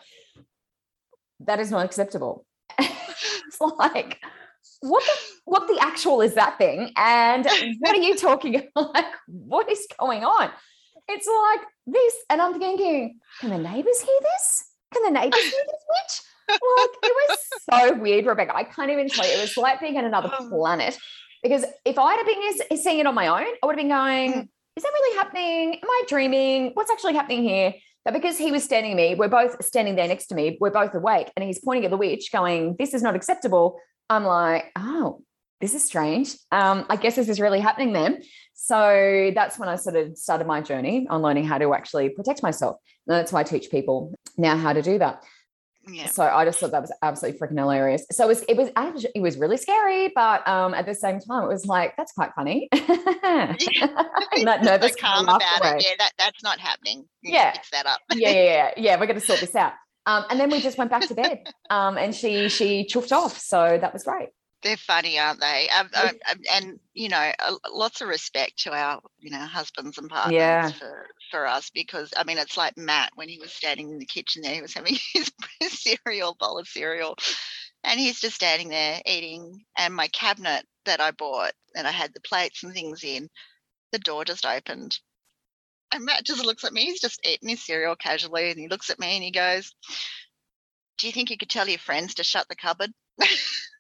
S1: That is not acceptable. it's like, what the what the actual is that thing? And what are you talking about? Like, what is going on? It's like this, and I'm thinking, can the neighbors hear this? Can the neighbors hear this witch? Like, it was so weird, Rebecca. I can't even tell you. It was like being on another
S2: Oh.
S1: planet. Because if I'd have been seeing it on my own, I would have been going,
S2: Mm.
S1: is that really happening? Am I dreaming? What's actually happening here? But because he was standing me, we're both standing there next to me, we're both awake, and he's pointing at the witch, going, This is not acceptable. I'm like, Oh, this is strange. Um, I guess this is really happening then. So that's when I sort of started my journey on learning how to actually protect myself. And that's why I teach people now how to do that.
S2: Yeah.
S1: So I just thought that was absolutely freaking hilarious. So it was it was actually it was really scary, but um at the same time it was like that's quite funny. That
S2: Just so
S1: nervous
S2: calm about
S1: away.
S2: it. Yeah, that, that's not happening.
S1: Yeah.
S2: Fix that up.
S1: yeah, yeah, yeah, yeah. We're going to sort this out. Um, and then we just went back to bed. Um, and she she chuffed off. So that was great.
S2: They're funny, aren't they? Um, um, um, and you know, lots of respect to our, you know, husbands and partners
S1: Yeah.
S2: for for us because I mean, it's like Matt when he was standing in the kitchen there, he was having his cereal bowl of cereal, and he's just standing there eating. And my cabinet that I bought, and I had the plates and things in, the door just opened. And Matt just looks at me. He's just eating his cereal casually, and he looks at me and he goes, "Do you think you could tell your friends to shut the cupboard?"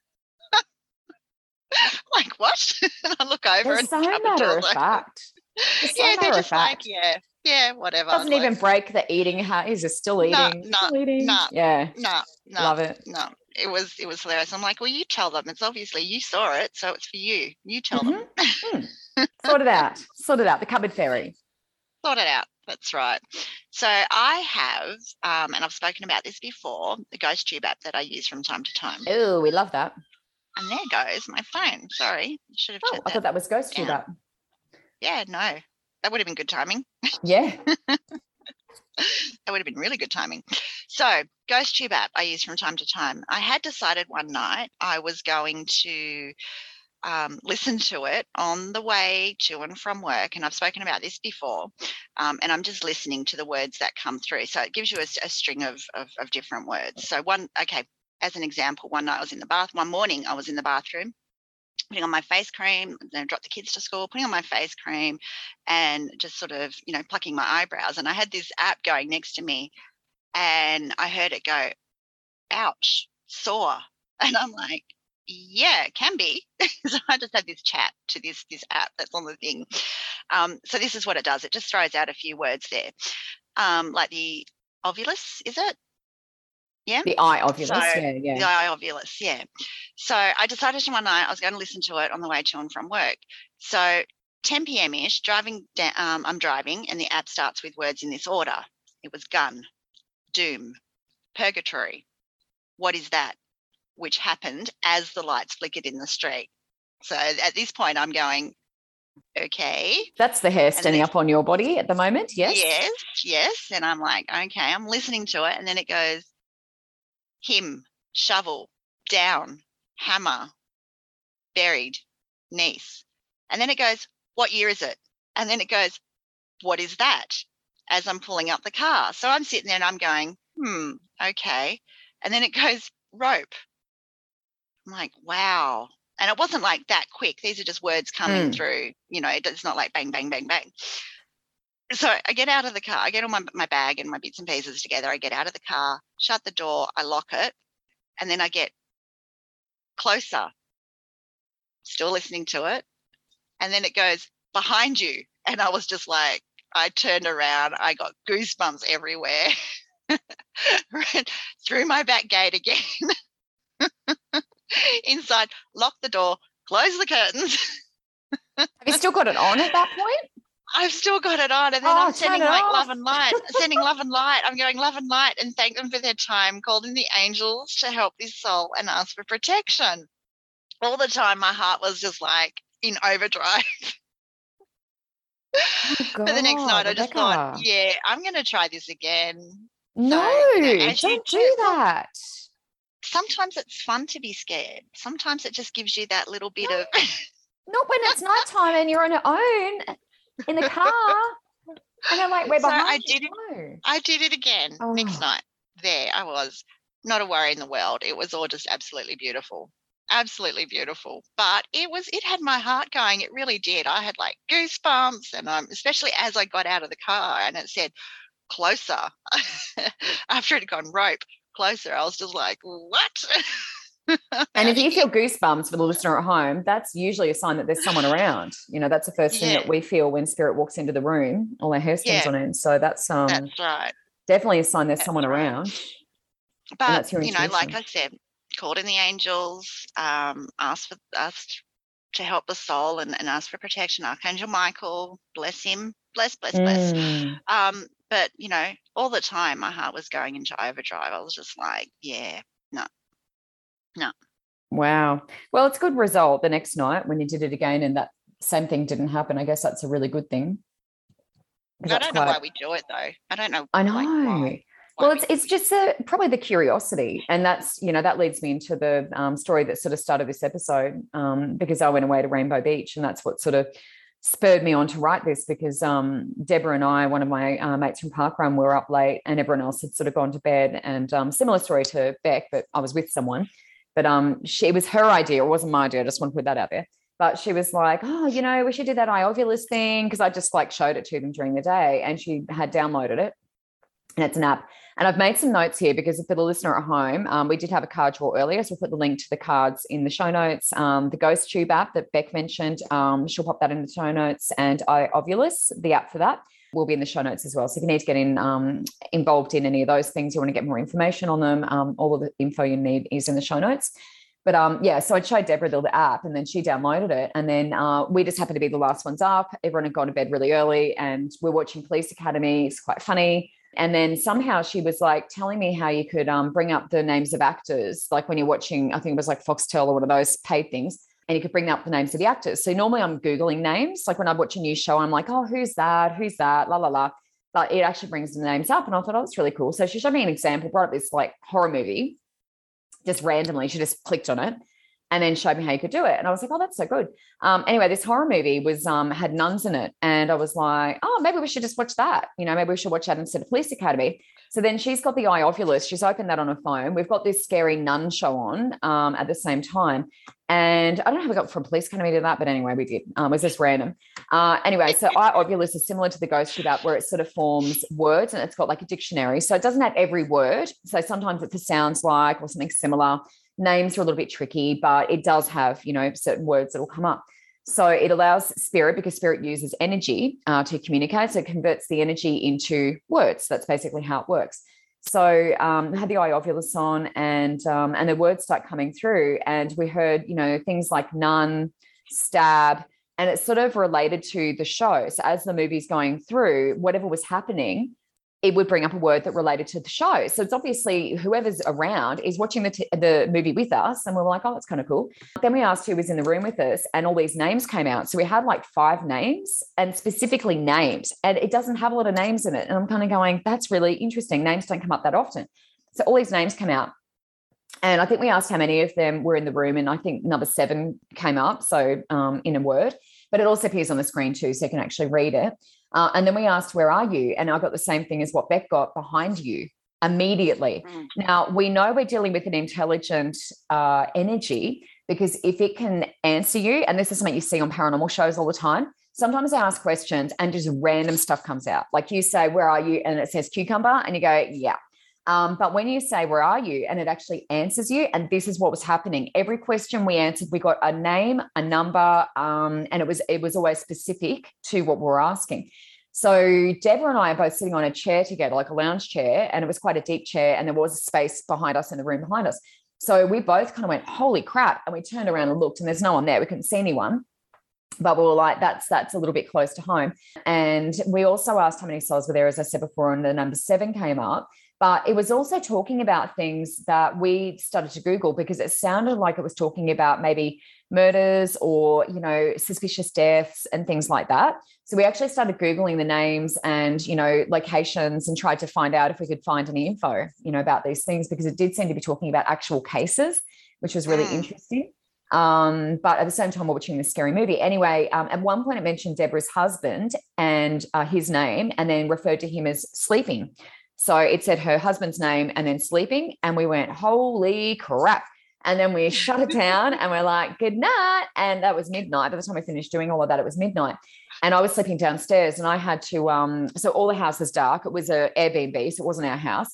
S2: like what? and I look over
S1: They're
S2: and
S1: so matter of
S2: open.
S1: fact. They're so
S2: Yeah, they're just like, yeah, yeah, whatever.
S1: Doesn't
S2: like,
S1: even break the eating hat. He's just still eating.
S2: No,
S1: still
S2: no,
S1: Yeah.
S2: no, no,
S1: Love it.
S2: no. It was it was hilarious. I'm like, well, you tell them. It's obviously you saw it, so it's for you. You tell them.
S1: Sort it out. Sort it out. The cupboard fairy.
S2: sort it out. That's right. So I have, um, and I've spoken about this before, the Ghost Tube app that I use from time to time.
S1: Oh, we love that.
S2: And there goes my phone. Sorry, I should have
S1: Oh, I
S2: that.
S1: thought that was Ghost app.
S2: Yeah, no, that would have been good timing.
S1: Yeah.
S2: That would have been really good timing. So, Ghost Tube app I use from time to time. I had decided one night I was going to um, listen to it on the way to and from work. And I've spoken about this before. Um, and I'm just listening to the words that come through. So, it gives you a string of, of, of different words. So, one, okay, as an example, one night I was in the bath, one morning I was in the bathroom. Putting on my face cream, then dropped the kids to school, putting on my face cream, and just sort of, you know, plucking my eyebrows. And I had this app going next to me, and I heard it go, ouch, sore. And I'm like, yeah, can be. so I just had this chat to this this app that's on the thing. Um, so this is what it does. It just throws out a few words there. Um, like the Ovilus, is it?
S1: The iOvilus.
S2: So,
S1: yeah, yeah.
S2: The iOvilus, yeah. So I decided one night I was going to listen to it on the way to and from work. So 10 p.m. ish, driving down, um, I'm driving, and the app starts with words in this order. It was gun, doom, purgatory. What is that? Which happened as the lights flickered in the street. So at this point, I'm going, okay,
S1: That's the hair standing
S2: then-
S1: up on your body at the moment. Yes.
S2: yes, yes. And I'm like, okay, I'm listening to it. And then it goes, him, shovel, down, hammer, buried, niece. And then it goes, what year is it? And then it goes, what is that? As I'm pulling up the car. So I'm sitting there and I'm going, hmm, okay. And then it goes, rope. I'm like, wow. And it wasn't like that quick. These are just words coming
S1: Mm.
S2: through. You know, it's not like bang, bang, bang, bang. So I get out of the car, I get all my, my bag and my bits and pieces together. I get out of the car, shut the door, I lock it, and then I get closer, still listening to it. And then it goes behind you. And I was just like, I turned around, I got goosebumps everywhere. Ran through my back gate again. Inside, lock the door, close the curtains.
S1: Have you still got it on at that point?
S2: I've still got it on, and then
S1: Oh,
S2: I'm sending like
S1: off.
S2: love and light, sending love and light. I'm going love and light, and thank them for their time, calling the angels to help this soul, and ask for protection. All the time, my heart was just like in overdrive.
S1: Oh,
S2: but the next night, I just thought, yeah, I'm going to try this again.
S1: No,
S2: you know,
S1: don't
S2: do-
S1: do that.
S2: Sometimes it's fun to be scared. Sometimes it just gives you that little bit of
S1: Not when it's nighttime and you're on your own in the car. And I'm like, we're
S2: So
S1: behind
S2: I did it- I did it again
S1: Oh.
S2: next night. There I was, not a worry in the world. It was all just absolutely beautiful. Absolutely beautiful. But it was it had my heart going. It really did. I had like goosebumps and I'm, especially as I got out of the car and it said closer. After it had gone rope, closer. I was just like, what?
S1: And if you feel goosebumps for the listener at home, that's usually a sign that there's someone around. You know, that's the first thing
S2: Yeah.
S1: that we feel when spirit walks into the room, all our hair stands
S2: Yeah.
S1: on end. So that's um
S2: That's right.
S1: definitely a sign there's
S2: That's
S1: someone
S2: right.
S1: around.
S2: But you know, like. I said, called in the angels, um, asked for us to help the soul and, and asked for protection. Archangel Michael, bless him, bless, bless, bless.
S1: Mm.
S2: Um, but you know, all the time my heart was going into overdrive. I was just like, yeah, no, no.
S1: Wow. Well, it's a good result the next night when you did it again and that same thing didn't happen. I guess that's a really good thing.
S2: I don't know why we do it though. I don't know.
S1: I know. Like, why, well, it's it's just a, probably the curiosity, and that's you know that leads me into the um, story that sort of started this episode um, because I went away to Rainbow Beach, and that's what sort of spurred me on to write this because um, Deborah and I, one of my uh, mates from Parkrun, were up late and everyone else had sort of gone to bed. And um, similar story to Beck, but I was with someone. But um, she, it was her idea. It wasn't my idea. I just want to put that out there. But she was like, oh, you know, we should do that iOvilus thing because I just like showed it to them during the day. And she had downloaded it. And it's an app. And I've made some notes here because for the listener at home, um, we did have a card draw earlier. So we'll put the link to the cards in the show notes. Um, the Ghost Tube app that Beck mentioned, um, she'll pop that in the show notes. And iOvilus, the app for that, will be in the show notes as well. So if you need to get in um, involved in any of those things, you want to get more information on them, um, all of the info you need is in the show notes. But um, yeah, so I showed Deborah the app and then she downloaded it. And then uh, we just happened to be the last ones up. Everyone had gone to bed really early and we're watching Police Academy. It's quite funny. And then somehow she was like telling me how you could um, bring up the names of actors, like when you're watching, I think it was like Foxtel or one of those paid things, and you could bring up the names of the actors. So normally I'm Googling names. Like when I watch a new show, I'm like, oh, who's that? Who's that? La, la, la. But it actually brings the names up. And I thought, oh, that's really cool. So she showed me an example, brought up this like horror movie just randomly. She just clicked on it and then showed me how you could do it. And I was like, oh, that's so good. Um, anyway, this horror movie was um, had nuns in it. And I was like, oh, maybe we should just watch that. You know, maybe we should watch that instead of Police Academy. So then she's got the eye iOvilus. She's opened that on her phone. We've got this scary nun show on um, at the same time. And I don't know how we got from Police Academy to that, but anyway, we did. Um, it was just random. Uh, anyway, so eye iOvilus is similar to the Ghost app where it sort of forms words and it's got like a dictionary. So it doesn't have every word. So sometimes it sounds like or something similar names are a little bit tricky, but it does have, you know, certain words that will come up. So it allows spirit because spirit uses energy uh, to communicate. So it converts the energy into words. That's basically how it works. So um, had the iOvilus on and um, and the words start coming through. And we heard, you know, things like nun, stab, and it's sort of related to the show. So as the movie's going through, whatever was happening, it would bring up a word that related to the show. So it's obviously whoever's around is watching the, t- the movie with us. And we were like, oh, that's kind of cool. Then we asked who was in the room with us, and all these names came out. So we had like five names and specifically names. And it doesn't have a lot of names in it. And I'm kind of going, that's really interesting. Names don't come up that often. So all these names came out. And I think we asked how many of them were in the room. And I think number seven came up. So um, in a word, but it also appears on the screen too. So you can actually read it. Uh, and then we asked, Where are you? And I got the same thing as what Beck got behind you immediately. Mm. Now, we know we're dealing with an intelligent uh, energy because if it can answer you, and this is something you see on paranormal shows all the time, sometimes I ask questions and just random stuff comes out. Like you say, Where are you? And it says cucumber, and you go, Yeah. Um, but when you say, Where are you? and it actually answers you, and this is what was happening. Every question we answered, we got a name, a number, um, and it was it was always specific to what we were asking. So Deborah and I are both sitting on a chair together, like a lounge chair, and it was quite a deep chair, and there was a space behind us in the room behind us. So we both kind of went, "Holy crap!" and we turned around and looked, and there's no one there. We couldn't see anyone but we were like, that's that's a little bit close to home. And we also asked how many souls were there, as I said before, and the number seven came up but it was also talking about things that we started to google because it sounded like it was talking about maybe murders or you know suspicious deaths and things like that so we actually started googling the names and you know locations and tried to find out if we could find any info you know about these things because it did seem to be talking about actual cases which was really mm. interesting um, but at the same time, we're watching this scary movie. Anyway, um, at one point, it mentioned Deborah's husband and uh, his name, and then referred to him as sleeping. So it said her husband's name and then sleeping. And we went, holy crap. And then we shut it down and we're like, good night. And that was midnight. By the time we finished doing all of that, it was midnight. And I was sleeping downstairs and I had to, um, so all the house was dark. It was a Airbnb, so it wasn't our house.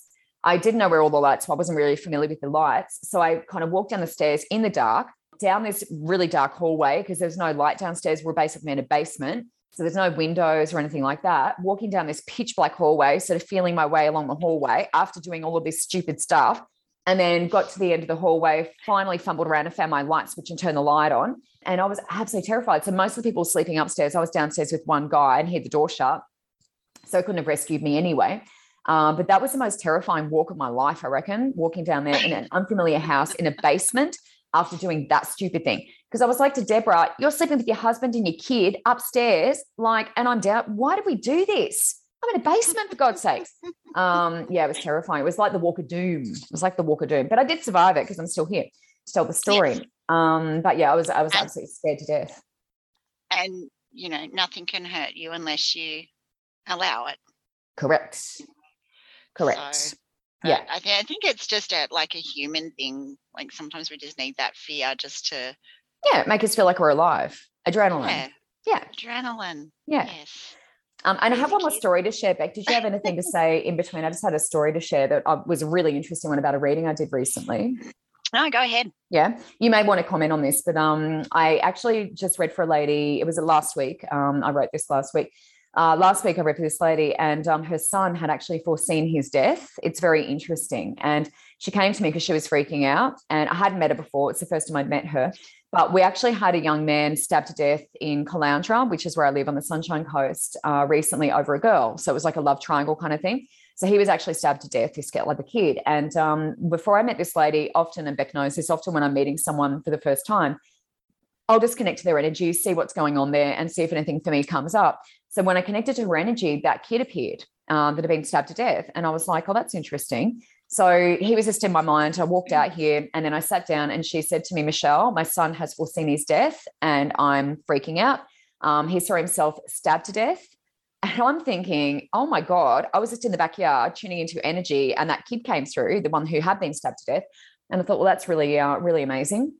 S1: I didn't know where all the lights were. I wasn't really familiar with the lights. So I kind of walked down the stairs in the dark, down this really dark hallway because there's no light downstairs. We're basically in a basement. So there's no windows or anything like that. Walking down this pitch black hallway, sort of feeling my way along the hallway after doing all of this stupid stuff. And then got to the end of the hallway, finally fumbled around and found my light switch and turned the light on. And I was absolutely terrified. So most of the people were sleeping upstairs. I was downstairs with one guy and he had the door shut. So it couldn't have rescued me anyway. Um, but that was the most terrifying walk of my life, I reckon, walking down there in an unfamiliar house in a basement after doing that stupid thing. Because I was like to Deborah, you're sleeping with your husband and your kid upstairs, like, and I'm down. Why did we do this? I'm in a basement for God's sakes. Um, yeah, it was terrifying. It was like the walk of doom. It was like the walk of doom. But I did survive it because I'm still here to tell the story. Yes. Um, but yeah, I was I was absolutely scared to death.
S2: And you know, nothing can hurt you unless you allow it.
S1: Correct. Correct. So, yeah.
S2: I, th- I think it's just a like a human thing. Like sometimes we just need that fear just to
S1: yeah, make us feel like we're alive. Adrenaline.
S2: Yeah.
S1: Yeah.
S2: Adrenaline.
S1: Yeah. Yes. Um, and I have one more story to share, Beck. Did you have anything to say in between? I just had a story to share that uh, was a really interesting one about a reading I did recently.
S2: No, go ahead.
S1: Yeah, you may want to comment on this, but um, I actually just read for a lady. It was last week. Um, I wrote this last week. Uh, last week I read for this lady, and um, her son had actually foreseen his death. It's very interesting, and she came to me because she was freaking out, and I hadn't met her before. It's the first time I'd met her, but we actually had a young man stabbed to death in Caloundra, which is where I live on the Sunshine Coast, uh, recently over a girl. So it was like a love triangle kind of thing. So he was actually stabbed to death, this like a kid. And um, before I met this lady, often, and Beck knows this, often when I'm meeting someone for the first time, I'll just connect to their energy, see what's going on there, and see if anything for me comes up. So when I connected to her energy, that kid appeared um, that had been stabbed to death. And I was like, oh, that's interesting. So he was just in my mind. I walked out here and then I sat down and she said to me, Michelle, my son has foreseen his death and I'm freaking out. Um, he saw himself stabbed to death. And I'm thinking, oh my God, I was just in the backyard tuning into energy and that kid came through, the one who had been stabbed to death. And I thought, well, that's really, uh, really amazing.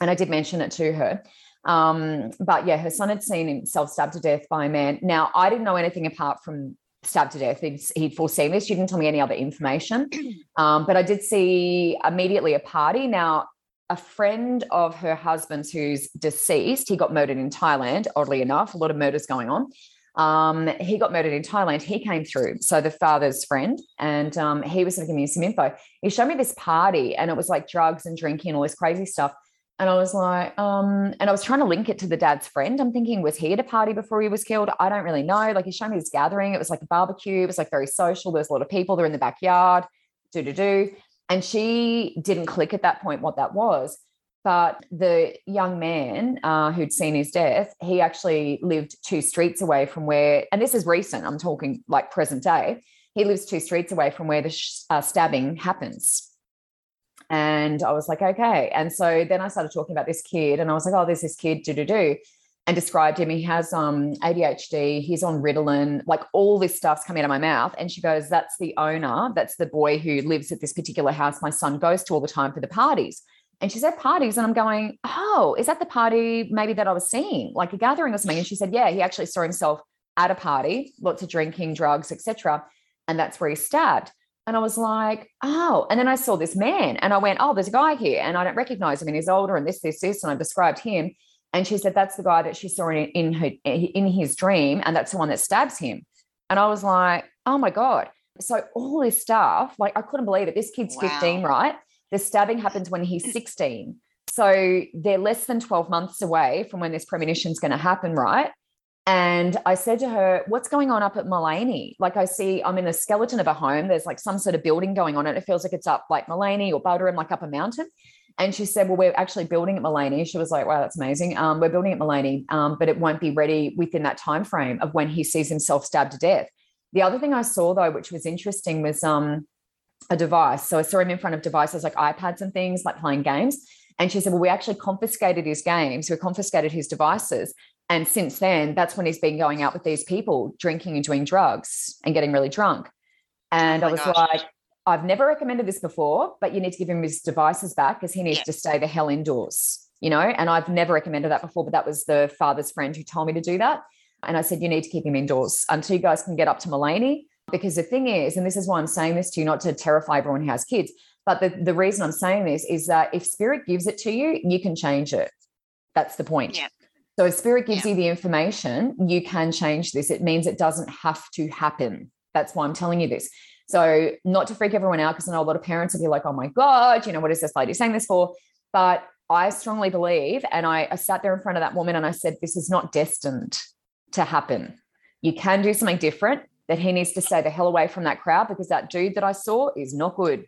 S1: And I did mention it to her. Um, but yeah, her son had seen himself stabbed to death by a man. Now, I didn't know anything apart from stabbed to death. He'd, he'd foreseen this. She didn't tell me any other information. Um, but I did see immediately a party. Now, a friend of her husband's who's deceased, he got murdered in Thailand, oddly enough, a lot of murders going on. Um, he got murdered in Thailand. He came through. So the father's friend, and um, he was giving me some info. He showed me this party, and it was like drugs and drinking and all this crazy stuff. And I was like, um, and I was trying to link it to the dad's friend. I'm thinking, was he at a party before he was killed? I don't really know. Like he showed me this gathering. It was like a barbecue. It was like very social. There's a lot of people. They're in the backyard. Do do do. And she didn't click at that point what that was. But the young man uh, who'd seen his death, he actually lived two streets away from where, and this is recent. I'm talking like present day. He lives two streets away from where the sh- uh, stabbing happens. And I was like, okay. And so then I started talking about this kid, and I was like, oh, there's this kid, do do do, and described him. He has um, ADHD. He's on Ritalin. Like all this stuff's coming out of my mouth. And she goes, that's the owner. That's the boy who lives at this particular house. My son goes to all the time for the parties. And she said parties, and I'm going, oh, is that the party maybe that I was seeing, like a gathering or something? And she said, yeah, he actually saw himself at a party, lots of drinking, drugs, etc. And that's where he stabbed. And I was like, oh. And then I saw this man and I went, oh, there's a guy here and I don't recognize him and he's older and this, this, this. And I described him. And she said, that's the guy that she saw in, in, her, in his dream. And that's the one that stabs him. And I was like, oh my God. So all this stuff, like I couldn't believe it. This kid's wow. 15, right? The stabbing happens when he's 16. So they're less than 12 months away from when this premonition is going to happen, right? And I said to her, What's going on up at Maleny? Like, I see I'm in a skeleton of a home. There's like some sort of building going on, it feels like it's up like Maleny or Buderim, like up a mountain. And she said, Well, we're actually building at Maleny. She was like, Wow, that's amazing. Um, we're building at Maleny, um, but it won't be ready within that time frame of when he sees himself stabbed to death. The other thing I saw, though, which was interesting, was um, a device. So I saw him in front of devices like iPads and things, like playing games. And she said, Well, we actually confiscated his games, we confiscated his devices. And since then, that's when he's been going out with these people, drinking and doing drugs and getting really drunk. And oh I was gosh. like, I've never recommended this before, but you need to give him his devices back because he needs to stay the hell indoors, you know? And I've never recommended that before, but that was the father's friend who told me to do that. And I said, you need to keep him indoors until you guys can get up to Maleny. Because the thing is, and this is why I'm saying this to you, not to terrify everyone who has kids, but the, the reason I'm saying this is that if spirit gives it to you, you can change it. That's the point.
S2: Yeah.
S1: So if spirit gives yeah. you the information, you can change this. It means it doesn't have to happen. That's why I'm telling you this. So not to freak everyone out, because I know a lot of parents will be like, oh my God, you know, what is this lady saying this for? But I strongly believe, and I, I sat there in front of that woman and I said, this is not destined to happen. You can do something different. that he needs to stay the hell away from that crowd because that dude that I saw is not good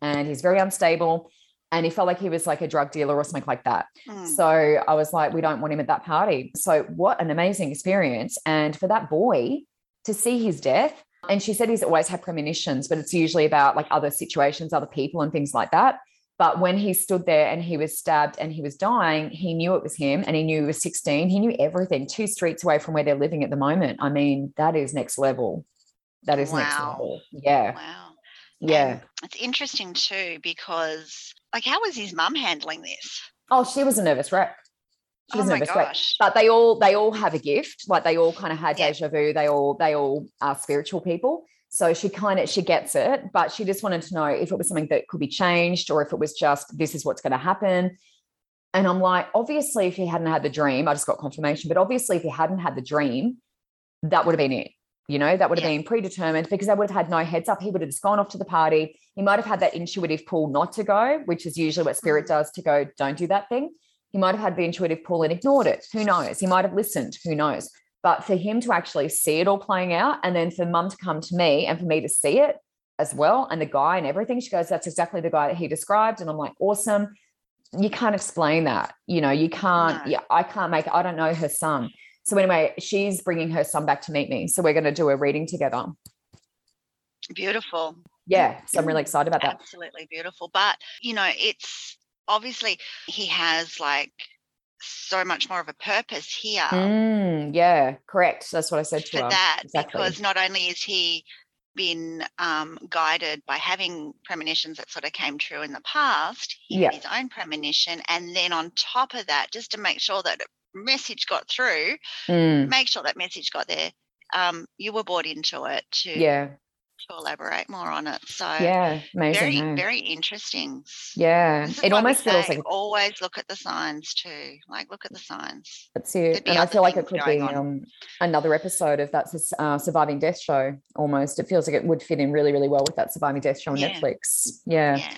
S1: and he's very unstable. And he felt like he was like a drug dealer or something like that.
S2: Mm.
S1: So I was like, we don't want him at that party. So what an amazing experience. And for that boy to see his death, and she said he's always had premonitions, but it's usually about like other situations, other people, and things like that. But when he stood there and he was stabbed and he was dying, he knew it was him and he knew he was 16. He knew everything, two streets away from where they're living at the moment. I mean, that is next level. That is next
S2: Wow.
S1: level. Yeah.
S2: Wow.
S1: Yeah.
S2: And it's interesting too because, like, how was his mum handling this?
S1: Oh, she was a nervous wreck. She was
S2: oh
S1: a
S2: my
S1: nervous wreck.
S2: gosh.
S1: But they all they all have a gift. Like they all kind of had
S2: Yeah.
S1: deja vu. They all they all are spiritual people. So she kind of she gets it, but she just wanted to know if it was something that could be changed or if it was just this is what's going to happen. And I'm like, obviously, if he hadn't had the dream, I just got confirmation. But obviously, if he hadn't had the dream, that would have been it. You know, that would have
S2: Yeah.
S1: been predetermined because they would have had no heads up. He would have just gone off to the party. He might have had that intuitive pull not to go, which is usually what spirit
S2: Mm.
S1: does to go, don't do that thing. He might have had the intuitive pull and ignored it. Who knows? He might have listened. Who knows? But for him to actually see it all playing out and then for mum to come to me and for me to see it as well and the guy and everything, she goes, that's exactly the guy that he described. And I'm like, awesome. You can't explain that. You know, you can't,
S2: No.
S1: yeah, I can't make I don't know her son. So anyway, she's bringing her son back to meet me. So we're going to do a reading together.
S2: Beautiful.
S1: Yeah. So I'm really excited about that.
S2: Absolutely beautiful. But, you know, it's obviously he has like so much more of a purpose here
S1: Mm, yeah, correct. That's what I said to
S2: for
S1: her.
S2: that
S1: exactly.
S2: because not only is he been um, guided by having premonitions that sort of came true in the past, he
S1: Yeah.
S2: his own premonition. And then on top of that, just to make sure that a message got through,
S1: Mm,
S2: make sure that message got there. Um, you were brought into it to,
S1: yeah,
S2: to elaborate more on it. So
S1: yeah, amazing.
S2: very,
S1: hey?
S2: very interesting.
S1: yeah, it almost feels like
S2: always look at the signs too. Like look at the signs.
S1: That's it. And I feel like it could be um, another episode of that uh, Surviving Death show almost. It feels like it would fit in really, really well with that Surviving Death show on
S2: Yeah.
S1: Netflix. Yeah,
S2: Yeah.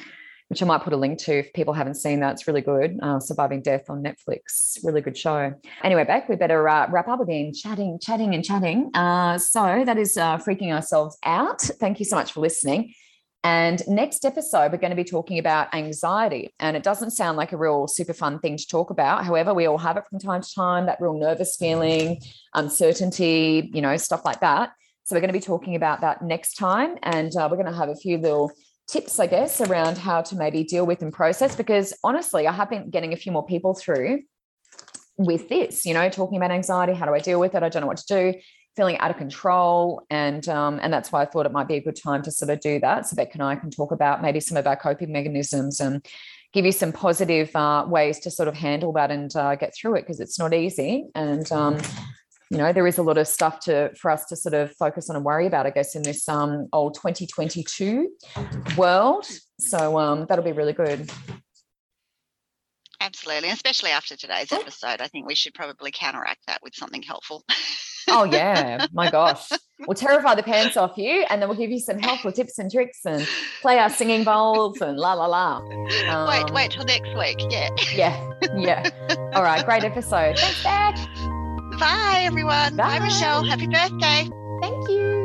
S1: Which I might put a link to if people haven't seen that. It's really good. Uh, Surviving Death on Netflix. Really good show. Anyway, Beck, we better uh, wrap up again, chatting, chatting, and chatting. Uh, so that is uh, freaking ourselves out. Thank you so much for listening. And next episode, we're going to be talking about anxiety. And it doesn't sound like a real super fun thing to talk about. However, we all have it from time to time that real nervous feeling, uncertainty, you know, stuff like that. So we're going to be talking about that next time. And uh, we're going to have a few little tips, I guess, around how to maybe deal with and process. Because honestly, I have been getting a few more people through with this, you know, talking about anxiety. How do I deal with it? I don't know what to do feeling out of control and um, and that's why I thought it might be a good time to sort of do that so Beck and I can talk about maybe some of our coping mechanisms and give you some positive uh, ways to sort of handle that and uh, get through it because it's not easy and um, you know there is a lot of stuff to for us to sort of focus on and worry about I guess in this um, old 2022 world so um, that'll be really good
S2: Absolutely. Especially after today's episode, I think we should probably counteract that with something helpful.
S1: oh yeah my gosh we'll terrify the pants off you and then we'll give you some helpful tips and tricks and play our singing bowls and la la la
S2: wait,
S1: Um,
S2: wait till next week. Yeah.
S1: yeah yeah all right great episode thanks Beck.
S2: Bye, everyone. Bye,
S1: Bye.
S2: Michelle. Happy birthday.
S1: thank you